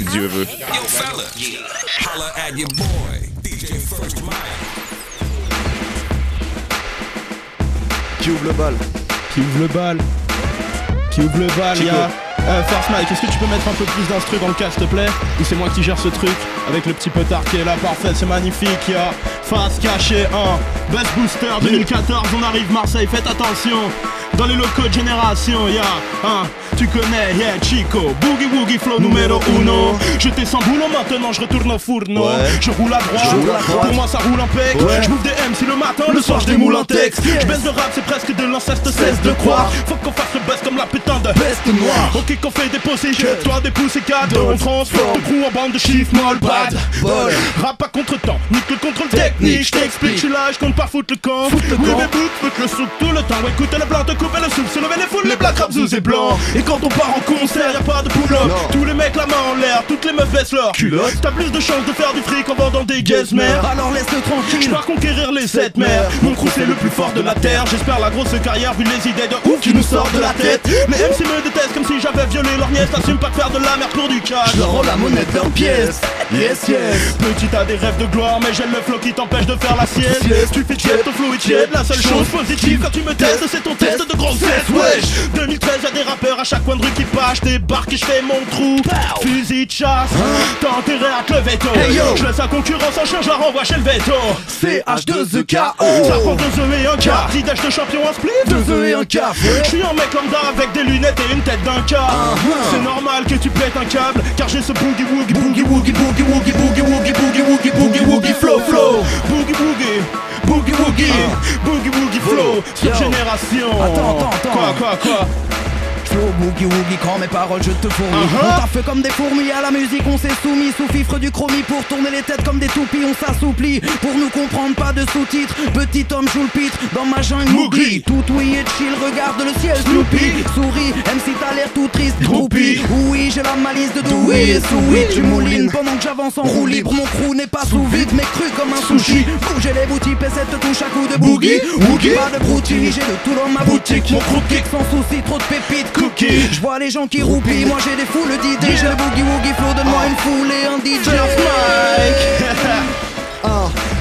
si Dieu veut. Yo, fella, holla at your boy, DJ First Mike. Qui ouvre le bal? Qui ouvre le bal? Qui ouvre le bal, Chico. y'a? euh, Force Mike, est-ce que tu peux mettre un peu plus d'instru dans le cas s'il te plaît? Ou c'est moi qui gère ce truc Avec le petit potard qui est là, parfait, c'est magnifique, y'a. Face cachée 1, Best Booster 2014, on arrive Marseille, faites attention. Dans les locaux de génération, y'a. Un, tu connais, yeah, Chico. Boogie Woogie Flow numéro uno. J'étais sans boulot, maintenant je retourne au fourneau. Ouais. Je roule à droite, Je roule à droite. pour moi ça roule en pec. Ouais. Je bouffe des MC le matin, le soir je démoule un texte. Je baisse de rap, c'est presque de l'inceste, cesse de croire. Faut qu'on fasse le buzz comme la putain de Peste noire. Ok qu'on fait des positions, toi des et cadeaux. On transforme le crew en bande de chiffres molle bad. Bol. Rap pas contre temps, nique le contrôle technique Je t'explique, je suis là, je compte pas foutre le camp. Le Oui mais le souk tout le temps. Écoutez le blanc, te couper le soupe, se lever les foules, les black rap et blancs Et quand on part en concert, y'a pas de pull-up. Tous les mecs la main en l'air, toutes les meufs baissent leur Culotte. T'as plus de chances de faire du fric en vendant des gazmères Alors laisse-le je tranquille pars conquérir les sept mers Mon crew c'est le plus fort de la terre. J'espère la grosse carrière vu les idées de ouf qui nous sortent de la tête. Les MC me détestent comme si j'avais violé leur nièce. T'assumes pas de faire de la merde pour du cash. Je leur rends la monnaie de leur pièce Yes yes. Petit t'as des rêves de gloire mais j'ai le flow qui t'empêche de faire la sieste. Sieste. Tu fais tiède, ton flow est tiède. La seule chose positive quand tu me testes c'est ton test de grossesse. Wesh. 2013 y'a des rappeurs à chaque coin de rue qui pâchent Je débarque et je fais mon trou. Fusil de chasse T'as intérêt à te Hey, yo. Je laisse la concurrence en charge, la renvoie chez le veto. CH2EKO Ça prend deux œufs et un quart D'idage de champion en split. Deux œufs et un quart, Je suis un mec lambda avec des lunettes et une tête d'un quart C'est normal que tu pètes un câble Car j'ai ce boogie woogie boogie woogie boogie woogie boogie woogie boogie woogie boogie woogie flow flow. Boogie woogie Boogie woogie Boogie woogie flow. Sur génération Attends, attends, attends. Quoi quoi quoi? Flow, boogie woogie, quand mes paroles je te fournis. Uh-huh. On t'a fait comme des fourmis à la musique, on s'est soumis Sous fifre du chromie pour tourner les têtes comme des toupies. On s'assouplit, pour nous comprendre pas de sous-titres. Petit homme joue le pitre, dans ma jungle Mougli Tout oui et chill, regarde le ciel Snoopy. Souris, MC t'as l'air tout triste Groupie. Oui, j'ai la malice de douille et souris Tu moulines pendant que j'avance en roue libre. Mon crew n'est pas sous vide, mais cru comme un sushi. Bouger les boutiques, et cette touche à coup de boogie Woogie. Pas de broutille, j'ai de tout dans ma boutique Mon crew kick. Sans souci, trop de pépites Cookie. Je vois les gens qui roupillent, moi j'ai des foules d'idées. J'ai le boogie woogie flow, donne-moi une foule et un DJ Mike. Un,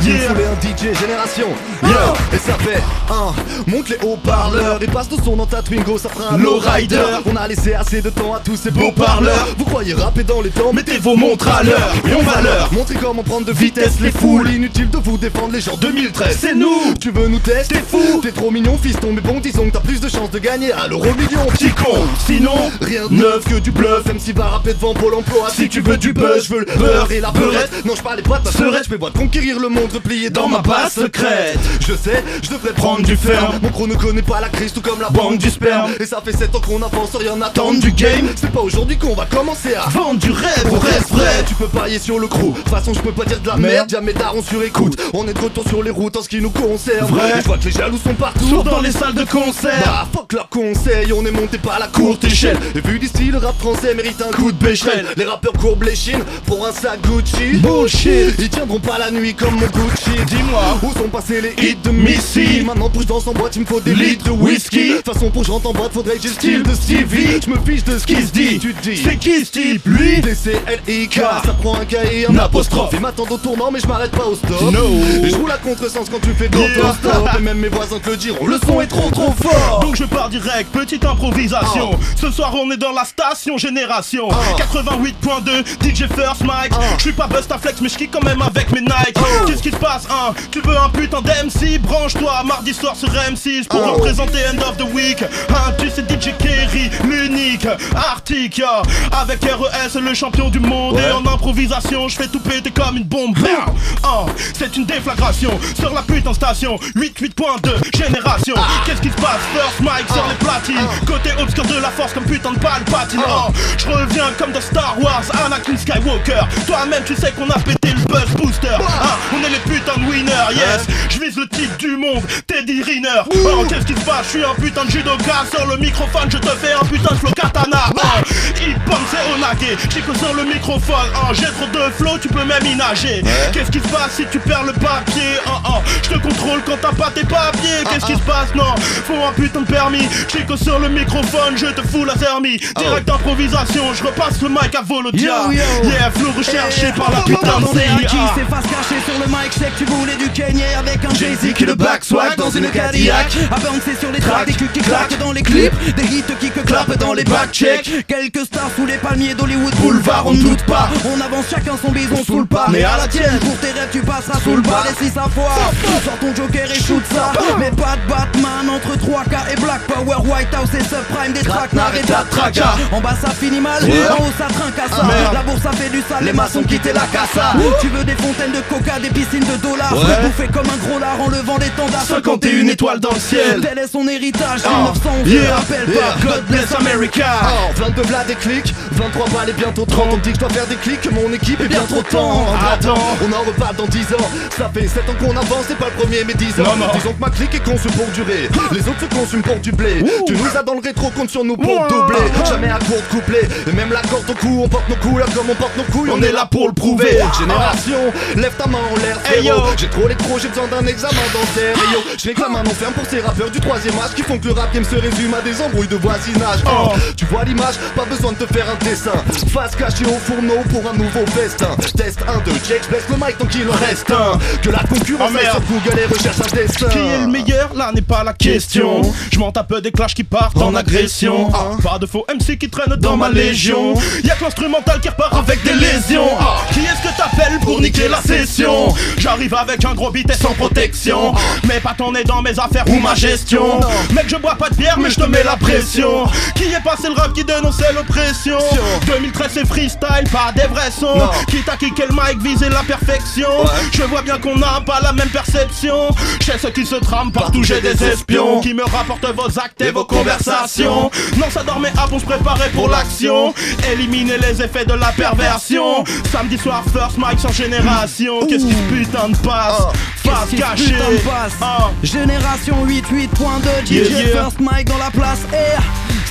Yeah. voulait un DJ génération. Yo, et ça fait un. Monte les haut-parleurs et passe le son dans ta Twingo Ça fera un Lowrider. On a laissé assez de temps à tous ces beaux parleurs. Vous croyez rapper dans les temps Mettez vos montres à l'heure. Et on va l'heure Montrez comment prendre de vitesse les foules. Inutile de vous défendre les gens 2013 C'est nous. Tu veux nous tester? T'es fou T'es trop mignon fiston mais bon disons que t'as plus de chances de gagner à l'euro million. Petit con Sinon Rien de neuf que du bluff. Même si va rapper devant Pôle emploi. Si tu veux du buzz, je veux le beurre et la beurette. Non je parlais pas de ta je de conquérir le monde dans, ma base secrète Je sais, je devrais prendre du ferme Mon gros ne connaît pas la crise tout comme la bande du sperme Et ça fait 7 ans qu'on avance rien attendre du game C'est pas aujourd'hui qu'on va commencer à Vendre du rêve on reste vrai, tu peux parier sur le crew. De toute façon, je peux pas dire de la merde, y'a mes darons sur écoute. On est de retour sur les routes en ce qui nous concerne. Vrai. Je vois que les jaloux sont partout. Sourds dans les salles de concert Bah, fuck leur conseil, on est monté par la courte échelle. Et vu d'ici, le rap français mérite un coup de bécherel. Les rappeurs courbent les chines pour un sac Gucci. Bullshit Ils tiendront pas la nuit comme mon Gucci. Dis-moi. Où sont passés les hits de Missy? Maintenant, pour que je danse en boîte, il me faut des litres de whisky. De toute façon, pour que je rentre en boîte, faudrait que j'ai le style de Stevie. Je me fiche de ce qui se dit. Tu dis. C'est qui ce type lui? D-C-L-I-K Ça prend un K et un apostrophe Ils m'attendent au tournant mais je m'arrête pas au stop No. Et je roule à contresens quand tu fais d'autostop Et même mes voisins te le diront Le son est trop trop fort Donc je pars direct, petite improvisation Ce soir on est dans la station Génération Ah. 88.2 DJ First Mike Ah. Je suis pas Bustaflex mais je quand même avec mes Nike qui se passe hein Tu veux un putain d'MC Branche-toi. Mardi soir sur M6 Pour Oh. représenter End of the Week. Hein, Tu sais DJ Kerry, l'unique Yeah. Avec RES le champion du monde. Ouais. Et en improvisation je fais tout péter comme une bombe. Bam. Ah, C'est une déflagration sur la putain station. 88.2 Génération. Qu'est-ce qui se passe? First Mike sur les platines. Côté obscur de la force comme putain de balle patine Oh, Je reviens comme dans Star Wars Anakin Skywalker. Toi-même tu sais qu'on a pété le buzz booster. Ah, On est les putains de winners winner, yes. Je vise le titre du monde, Teddy Riner. Oh, qu'est-ce qui se passe? Je suis un putain de judoka. Sur le microphone, je te fais un putain de flow katana. Oh, c'est onagé. Chico sur le microphone. Oh, j'ai trop de flow, tu peux même y nager. Qu'est-ce qui se passe si tu perds le papier? Oh, oh, je te contrôle quand t'as pas tes papiers. Qu'est-ce qui se passe? Non, faut un putain de permis. Chico sur le microphone, je te fous la thermie. Direct improvisation, je repasse le mic à Volodia. Yo, yo. Yeah, flow recherché Eh, par la putain de CIA. c'est face cachée sur le mic, je sais que tu voulais du Kenya avec un Jay-Z qui le back swag dans une Cadillac. Avancé sur les tracks, des culs qui claquent dans les clips, des hits qui que clapent dans les backchecks. Quelques stars sous les palmiers d'Hollywood Boulevard, on ne doute pas. On avance chacun son bison sous le pas. Mais à la tienne, pour tes rêves, tu passeras sous le bas. Et si ça foire, sors ton joker et shoot ça. Mais pas de Batman entre 3K et Black Power, White House et Subprime, des traquenards et de la traca. En bas ça finit mal, en haut ça trinque à ça. La bourse ça fait du sale, les maçons quittent la casa. Tu veux des fontaines de coca, des piscines de dollars. Bouffer comme un gros lard en levant des tendards. 51 étoiles dans le ciel. Tel est son héritage, Oh, 1911, yeah, ne rappelle pas. God bless America. Oh, 22 blas des clics, 23 balles et bientôt 30 On dit que je dois faire des clics, que mon équipe est bien trop temps Attends. On en reparle dans 10 ans. Ça fait 7 ans qu'on avance, c'est pas le premier mais 10 ans. Disons que ma clique est conçue pour durer. Les autres se consument pour du blé. Tu nous as dans le rétro, compte sur nous pour doubler. Jamais à court de couplet. Et même la corde au cou, on porte nos couleurs comme on porte nos couilles On est là pour le prouver. Génération, lève ta main en l'air. J'ai trop l'électro, j'ai besoin d'un examen dentaire. Yo, je réclame un enferme pour ces rappeurs du troisième âge Qui font que le rap game se résume à des embrouilles de voisinage. Oh. Tu vois l'image, pas besoin de te faire un dessin Face cachée au fourneau pour un nouveau festin Test 1, 2, check, je baisse le mic tant qu'il en reste un Que la concurrence Oh, sur Google et recherche un destin Qui est le meilleur Là n'est pas la question. Je m'en tape des clashs qui partent en agression. Ah, Pas de faux MC qui traînent dans ma légion. Y'a que l'instrumental qui repart avec des lésions. Ah, Qui est-ce que t'appelles pour niquer la session? J'arrive avec un gros beat et sans protection. Mais pas ton nez dans mes affaires ou ma gestion. Mec, je bois pas de bière, mais je te mets la pression. Qui est passé le rap qui dénonçait l'oppression? 2013 c'est freestyle, pas des vrais sons. Non. Quitte à kicker le mic, viser la perfection. Je vois bien qu'on n'a pas la même perception. Je sais ce qui se trame partout, j'ai des espions qui me rapportent vos actes et vos conversations. Non, ça dormait à on se préparait pour l'action. Éliminer les effets de la perversion. Samedi soir, first mic sans génération. Qu'est-ce qui se putain de passe? Face qui se cachée. Ah. Génération 88.2 DJ Yeah, yeah. First Mike dans la place R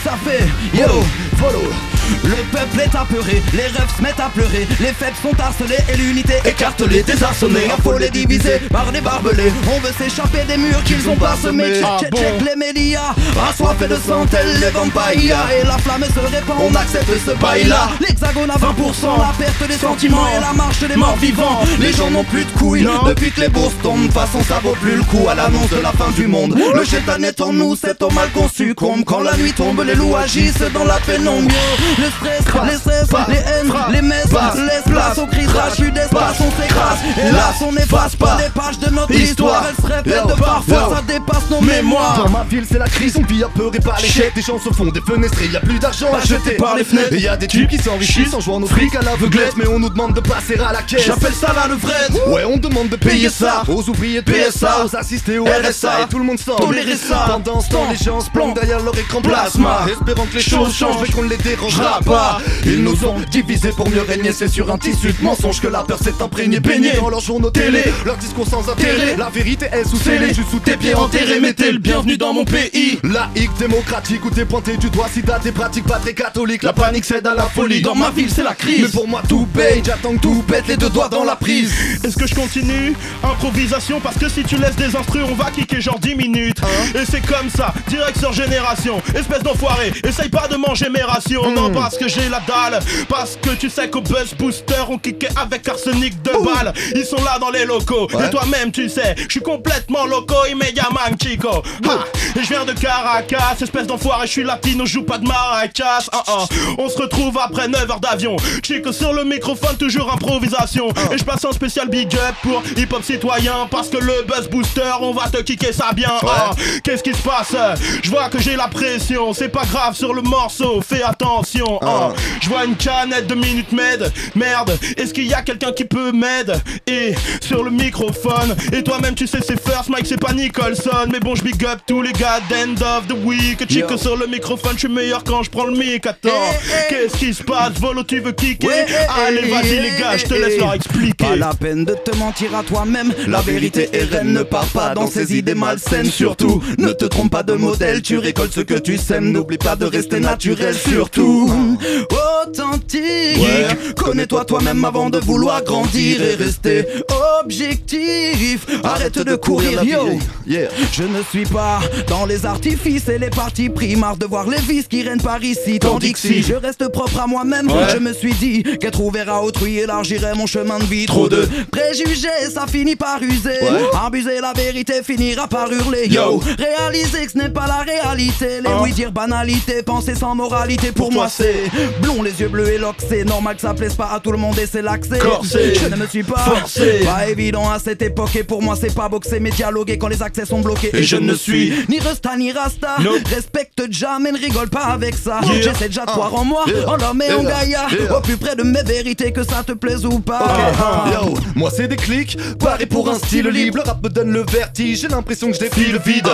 Ça fait yo Follow Le peuple est apeuré, les rêves se mettent à pleurer Les faibles sont harcelés et l'unité écartelée Désarçonnée, affolée, divisée par des barbelés. On veut s'échapper des murs qu'ils ont parsemés. Check, Ah check, bon check les médias Assoiffés de sang tels les vampires. Et la flamme se répand, on accepte ce bail-là. L'hexagone à 20% La perte des sentiments et la marche des morts vivants. Les gens n'ont plus de couilles Non. Depuis que les bourses tombent, de toute façon ça vaut plus le coup À l'annonce de la fin du monde. Le chétan est en nous, c'est au mal qu'on succombe Quand la nuit tombe, les loups agissent dans la pénombre Le stress, les stress, les haines, les messes Laisse place au cri rage, plus d'espace, on s'écrase Hélas, on n'efface pas les pages de notre histoire répète de parfois, ça dépasse nos mémoires. Dans ma ville c'est la crise, on vit apeuré par l'échec Des gens se font des fenêtres et y a plus d'argent à jeter. par les fenêtres. Et y a des types qui s'enrichissent en jouant nos fric à l'aveuglette. Mais on nous demande de passer à la caisse. J'appelle ça la levrette. Ouais on demande de payer ça. aux ouvriers de PSA, aux assistés au RSA, Et tout le monde s'en tolérer ça. Pendant ce temps les gens se planquent derrière leur écran plasma. Espérant que les choses changent mais qu'on ne les dérangera pas. Ils nous ont divisés pour mieux régner C'est sur un tissu de mensonges que la peur s'est imprégnée. Baignée. Dans leurs journaux télé. Leurs discours sans intérêt. La vérité est sous scellée Juste sous tes pieds enterrés. T'es le bienvenu dans mon pays. Laïque, démocratique où t'es pointé du doigt Si t'as des pratiques pas très catholiques. La panique cède à la folie. Dans ma ville c'est la crise. Mais pour moi tout paye J'attends que tout pète les deux doigts dans la prise. Est-ce que je continue? Improvisation parce que si tu laisses des instrus on va kicker genre 10 minutes. Et c'est comme ça, direct sur génération. Espèce d'enfoiré, essaye pas de manger mes rations Non parce que j'ai la dalle. Parce que tu sais qu'au Buzz Booster on kickait avec arsenic de balles Ils sont là dans les locaux. Et toi-même tu sais, je suis complètement loco Megaman Chico. Ha Et je viens de Caracas, espèce d'enfoiré Je suis latino, joue pas de maracas. Ah, ah. On se retrouve après 9 heures d'avion. Chico sur le microphone, toujours improvisation. Et je passe un spécial big up pour hip hop citoyen Parce que le buzz booster, on va te kicker ça bien. Ah, Qu'est-ce qui se passe? Je vois que j'ai la pression C'est pas grave sur le morceau, fais attention. Ah, Je vois une canette de Minute Med Merde, est-ce qu'il y a a quelqu'un qui peut m'aider? Et sur le microphone Et toi-même tu sais c'est First Mike c'est pas Nicholson Mais bon je big up tous les gars d'End of the Week Chico sur le microphone je suis meilleur quand je prends le mic Attends Eh, Qu'est-ce qui se passe? Volo tu veux kicker? Ouais, eh, Allez eh, vas-y eh, les gars je te eh, laisse eh. leur expliquer Pas la peine de te mentir à toi-même. La vérité est reine, ne pars pas dans ces idées malsaines. Surtout, ne te trompe pas de modèle, tu récoltes ce que tu sèmes. N'oublie pas de rester naturel, surtout. Authentique, connais-toi toi-même avant de vouloir grandir et rester objectif. Arrête de courir, yo. Yeah. Je ne suis pas dans les artifices et les partis pris Marre de voir les vices qui règnent par ici. Tandis que si je reste propre à moi-même Je me suis dit qu'être ouvert à autrui élargirait mon chemin de vie. Trop de préjugés, ça finit par user. Abuser la vérité finira par hurler. Yo, réaliser que ce n'est pas la réalité. Les oui dire banalité, penser sans moralité Pour moi c'est blond, les yeux bleus et l'ox C'est normal que ça plaise pas à tout le monde et c'est l'accès. Je ne me suis pas Forcé. Pas évident à cette époque et pour moi c'est pas boxer mais dialoguer quand les accès sont bloqués Et je ne suis ni Resta ni Rasta. Respecte jamais, ne rigole pas avec ça Yeah. J'essaie déjà de croire en moi, Yeah. en l'homme et en. Gaïa. Au plus près de mes vérités que ça te plaise ou pas Yo, moi c'est des clics, paré pour un style libre. Le rap me donne le vertige, j'ai l'impression que je défie le vide.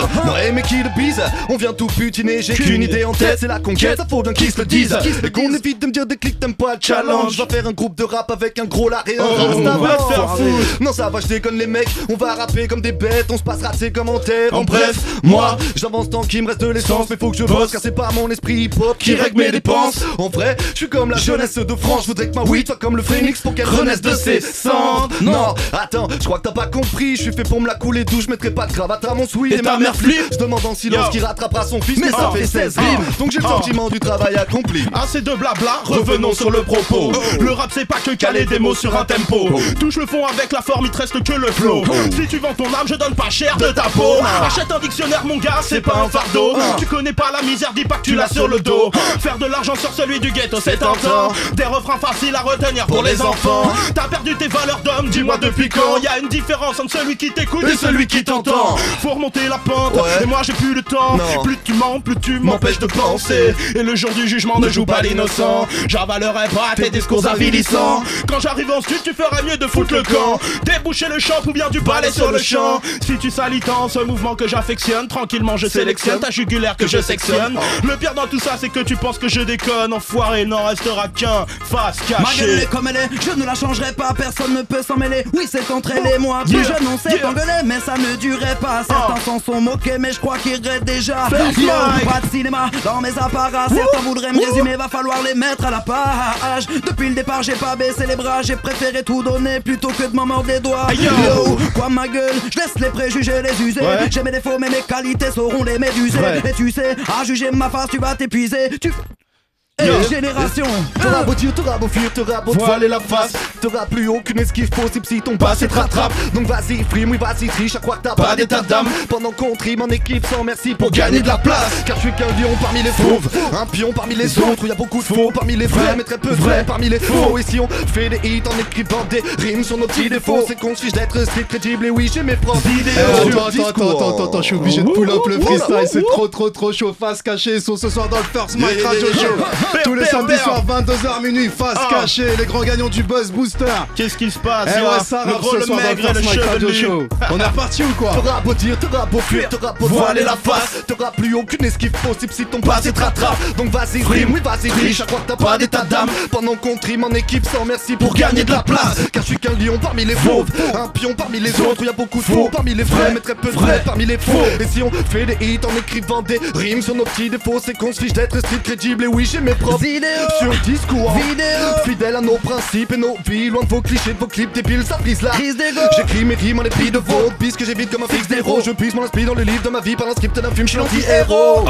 Mais qui le bise On vient tout butiner, j'ai qu'une idée en tête, c'est la conquête. Ça faut bien qu'ils se le disent. Et qu'on évite de me dire des clics, t'aimes pas le challenge. Je vais faire un groupe de rap avec un gros larry et un rasta. te faire foutre. Non, ça va, je déconne les mecs. On va rapper comme des on se passera de ses commentaires. En bref, moi, j'avance tant qu'il me reste de l'essence. Mais faut que je bosse, car c'est pas mon esprit hip-hop qui règle mes dépenses. En vrai, je suis comme la jeunesse de France. Je voudrais que ma weed soit comme le phénix pour qu'elle renaisse de ses cendres. Non, attends, je crois que t'as pas compris. Je suis fait pour me la couler douce, je mettrai pas de cravate à mon sweat. Et ta mère flip. Je demande en silence qui rattrapera son fils, mais ça fait 16 rimes. Donc j'ai le Oh. sentiment du travail accompli. Assez de blabla, revenons sur le propos. Le rap c'est pas que caler des mots sur un tempo. Touche le fond avec la forme, il te reste que le flow. Si tu vends ton âme, je donne pas cher de ta peau. Achète un dictionnaire, mon gars, c'est pas un fardeau. Tu connais pas la misère, dis pas que tu l'as sur le dos. Faire de l'argent sur celui du ghetto, c'est tentant. Des refrains faciles à retenir pour les enfants. T'as perdu tes valeurs d'homme, dis-moi depuis quand. Y a une différence entre celui qui t'écoute et celui qui t'entend. Faut remonter la pente, et moi j'ai plus le temps. Plus tu mens, plus tu m'empêches de penser. Et le jour du jugement ne joue pas l'innocent. J'avalerai pas tes discours avilissants. Quand j'arrive en sud, tu ferais mieux de foutre le camp. Déboucher le champ ou bien du balai sur le champ. Si tu salis tant ce mouvement que j'affectionne, tranquillement je sélectionne ta jugulaire que je sectionne. Le pire dans tout ça, c'est que tu penses que je déconne. Enfoiré, n'en restera qu'un face Ma gueule cachée. est comme elle est, je ne la changerai pas, personne ne peut s'en mêler. Oui, c'est entre elle et moi. Plus Yeah. jeune, on s'est Yeah. engueulé, mais ça ne durait pas. Certains s'en sont moqués, mais je crois qu'ils regrettent déjà. Yo, pas de cinéma dans mes apparats. Certains voudraient me résumer, va falloir les mettre à la page. Depuis le départ, j'ai pas baissé les bras, j'ai préféré tout donner plutôt que de m'en mordre les doigts. Yo, quoi ma gueule, je laisse les préjugés les user. Ouais. J'ai mes défauts, mais mes qualités sauront les méduser. Ouais. Et tu sais, à juger ma face, tu vas t'épuiser. Tu. Yeah. génération. T'auras beau dire, t'auras beau fuir, t'auras beau te voiler la face. T'auras plus aucune esquive possible si ton passé te rattrape. Donc vas-y, frime, oui vas-y, triche à croire que t'as pas d'état d'âme. Pendant qu'on trime en équipe sans merci pour gagner de la place. Car je suis qu'un lion parmi les fauves. Un pion parmi les autres, où y a beaucoup de faux. parmi les vrais Mais très peu vrais parmi les faux. Et si on fait des hits en écrivant des rimes sur nos petits défauts C'est qu'on se fiche d'être strict, crédible. Et oui j'ai mes propres idées sur attends, attends, attends, attends, je suis obligé de pull up le freestyle, c'est trop trop trop chaud. Face cachée, sont ce soir dans le First Mike Yeah, Tous les samedis soirs, 22h minuit, face Ah. cachée, les grands gagnants du Buzz Booster. Qu'est-ce qui se passe Eh ouais, ça rappe ce soir dans le Mike Radio. Show. On est reparti ou quoi T'auras beau dire, t'auras beau fuir, t'auras beau voiler la face. T'auras plus aucune esquive possible si ton passé te rattrape. Donc vas-y rime, oui vas-y riche, à croire que t'as pas d'état d'âme Pendant qu'on trime en équipe sans merci pour gagner de la place. Car je suis qu'un lion parmi les fauves, un pion parmi les autres. Où y a beaucoup de faux. parmi les vrais, mais très peu de vrais parmi les faux. Et si on fait des hits en écrivant des rimes sur nos petits défauts C'est qu'on se fiche d'être street crédible. Et oui j'ai mes propres Vidéo. sur discours Vidéo. Fidèle à nos principes et nos vies Loin de vos clichés, de vos clips débiles, ça brise la Prise d'ego. J'écris mes rimes en épris de votre bis que j'évite comme un fixe d'héros. Je puise mon esprit dans le livre de ma vie par un script d'un film, je suis l'anti-héros.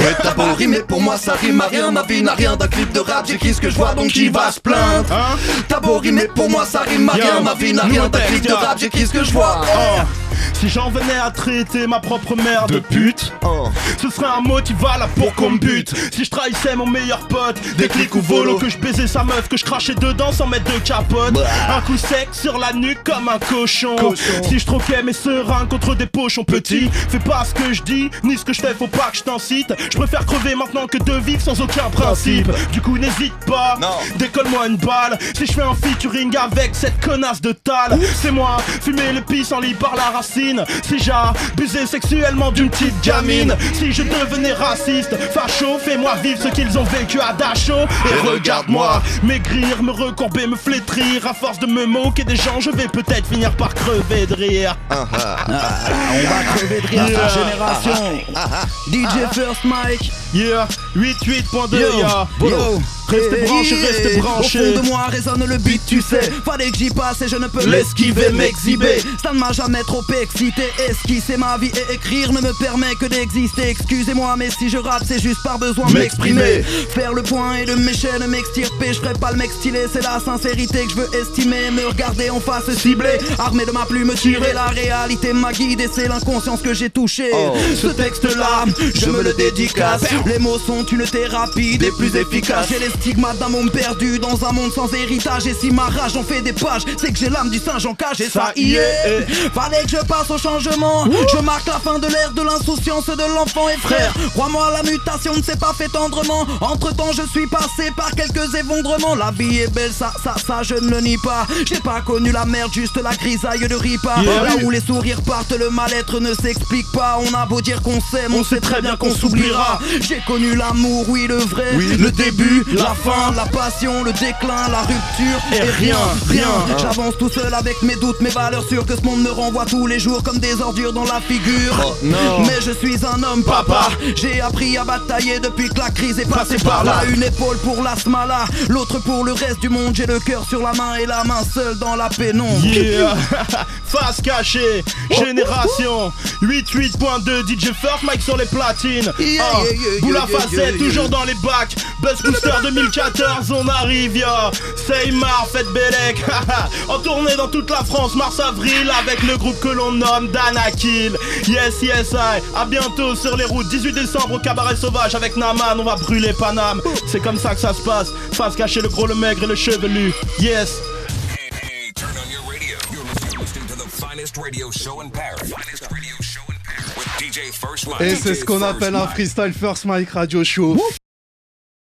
Et t'as beau rimer pour moi ça rime à rien. Ma vie n'a rien d'un clip de rap, j'écris ce que je vois donc qui va se plaindre. Hein? T'as beau rimer pour moi ça rime à rien. Ma vie n'a rien d'un clip de rap, j'écris ce que je vois. Oh. Si j'en venais à traiter ma propre mère de pute, ce serait un motival pour qu'on me bute. Si je trahissais mon meilleur pote, des clics ou volo, que je baisais sa meuf, que je crachais dedans sans mettre de capote. Un coup sec sur la nuque comme un cochon. Si je troquais mes seringues contre des pochons petits, fais pas ce que je dis, ni ce que je fais, faut pas que je t'incite. Je préfère crever maintenant que de vivre sans aucun principe. Du coup, n'hésite pas, décolle-moi une balle. Si je fais un featuring avec cette connasse de tal, c'est moi, fumer le pis en lit par la racine. Si j'abusais sexuellement d'une petite gamine, si je devenais raciste, facho, fais-moi vivre ce qu'ils ont vécu à Dachau. Et regarde-moi, maigrir, me recourber, me flétrir. À force de me moquer des gens, je vais peut-être finir par crever de rire. Ah, on va crever de rire génération. DJ First Mike. Yeah, 88.2, Yo, yo. Restez Eh, branchés, eh, restez branchés. Au fond de moi résonne le beat, tu sais. Fallait que j'y passe et je ne peux l'esquiver, m'exhiber. Ça ne m'a jamais trop excité. Esquisser ma vie et écrire ne me permet que d'exister. Excusez-moi, mais si je rappe, c'est juste par besoin de m'exprimer. Faire le point et de mes chaînes m'extirper. Je ferai pas le mec stylé, c'est la sincérité que je veux estimer. Me regarder en face ciblé. Armé de ma plume tirée, la réalité m'a guidé. C'est l'inconscience que j'ai touché. Ce texte-là, je me le dédicace. Les mots sont une thérapie des plus efficaces. J'ai les stigmates d'un monde perdu dans un monde sans héritage. Et si ma rage en fait des pages, c'est que j'ai l'âme du singe en cage. Et ça y est, fallait que je passe au changement. Je marque la fin de l'ère de l'insouciance de l'enfant et frère. Crois-moi, la mutation ne s'est pas fait tendrement. Entre temps, je suis passé par quelques effondrements. La vie est belle, ça, ça, ça, je ne le nie pas. J'ai pas connu la merde, juste la grisaille de ripa. Yeah. Là où les sourires partent, le mal-être ne s'explique pas. On a beau dire qu'on s'aime, on sait très bien qu'on s'oubliera. J'ai connu l'amour, oui, le vrai. le début, la fin, la passion, le déclin, la rupture. Et rien, rien. J'avance tout seul avec mes doutes, mes valeurs sûres que ce monde me renvoie tous les jours comme des ordures dans la figure. Mais je suis un homme papa. J'ai appris à batailler depuis que la crise est passée par là. Une épaule pour l'asthma l'autre pour le reste du monde. J'ai le cœur sur la main et la main seule dans la pénombre. Yeah Face cachée, génération 88.2 DJ First Mike sur les platines Yeah, Ah, yeah, Boula yeah. toujours dans les bacs. Buzz Booster 2014, on arrive, ya Seymar, faites Bellec En tournée dans toute la France, mars-avril Avec le groupe que l'on nomme Danakil. Yes, yes, I À bientôt sur les routes. 18 décembre au Cabaret Sauvage Avec Naman, on va brûler Paname. C'est comme ça que ça se passe. Face cachée, le gros, le maigre et le chevelu. Yes Et c'est ce qu'on appelle un freestyle First Mike Radio Show.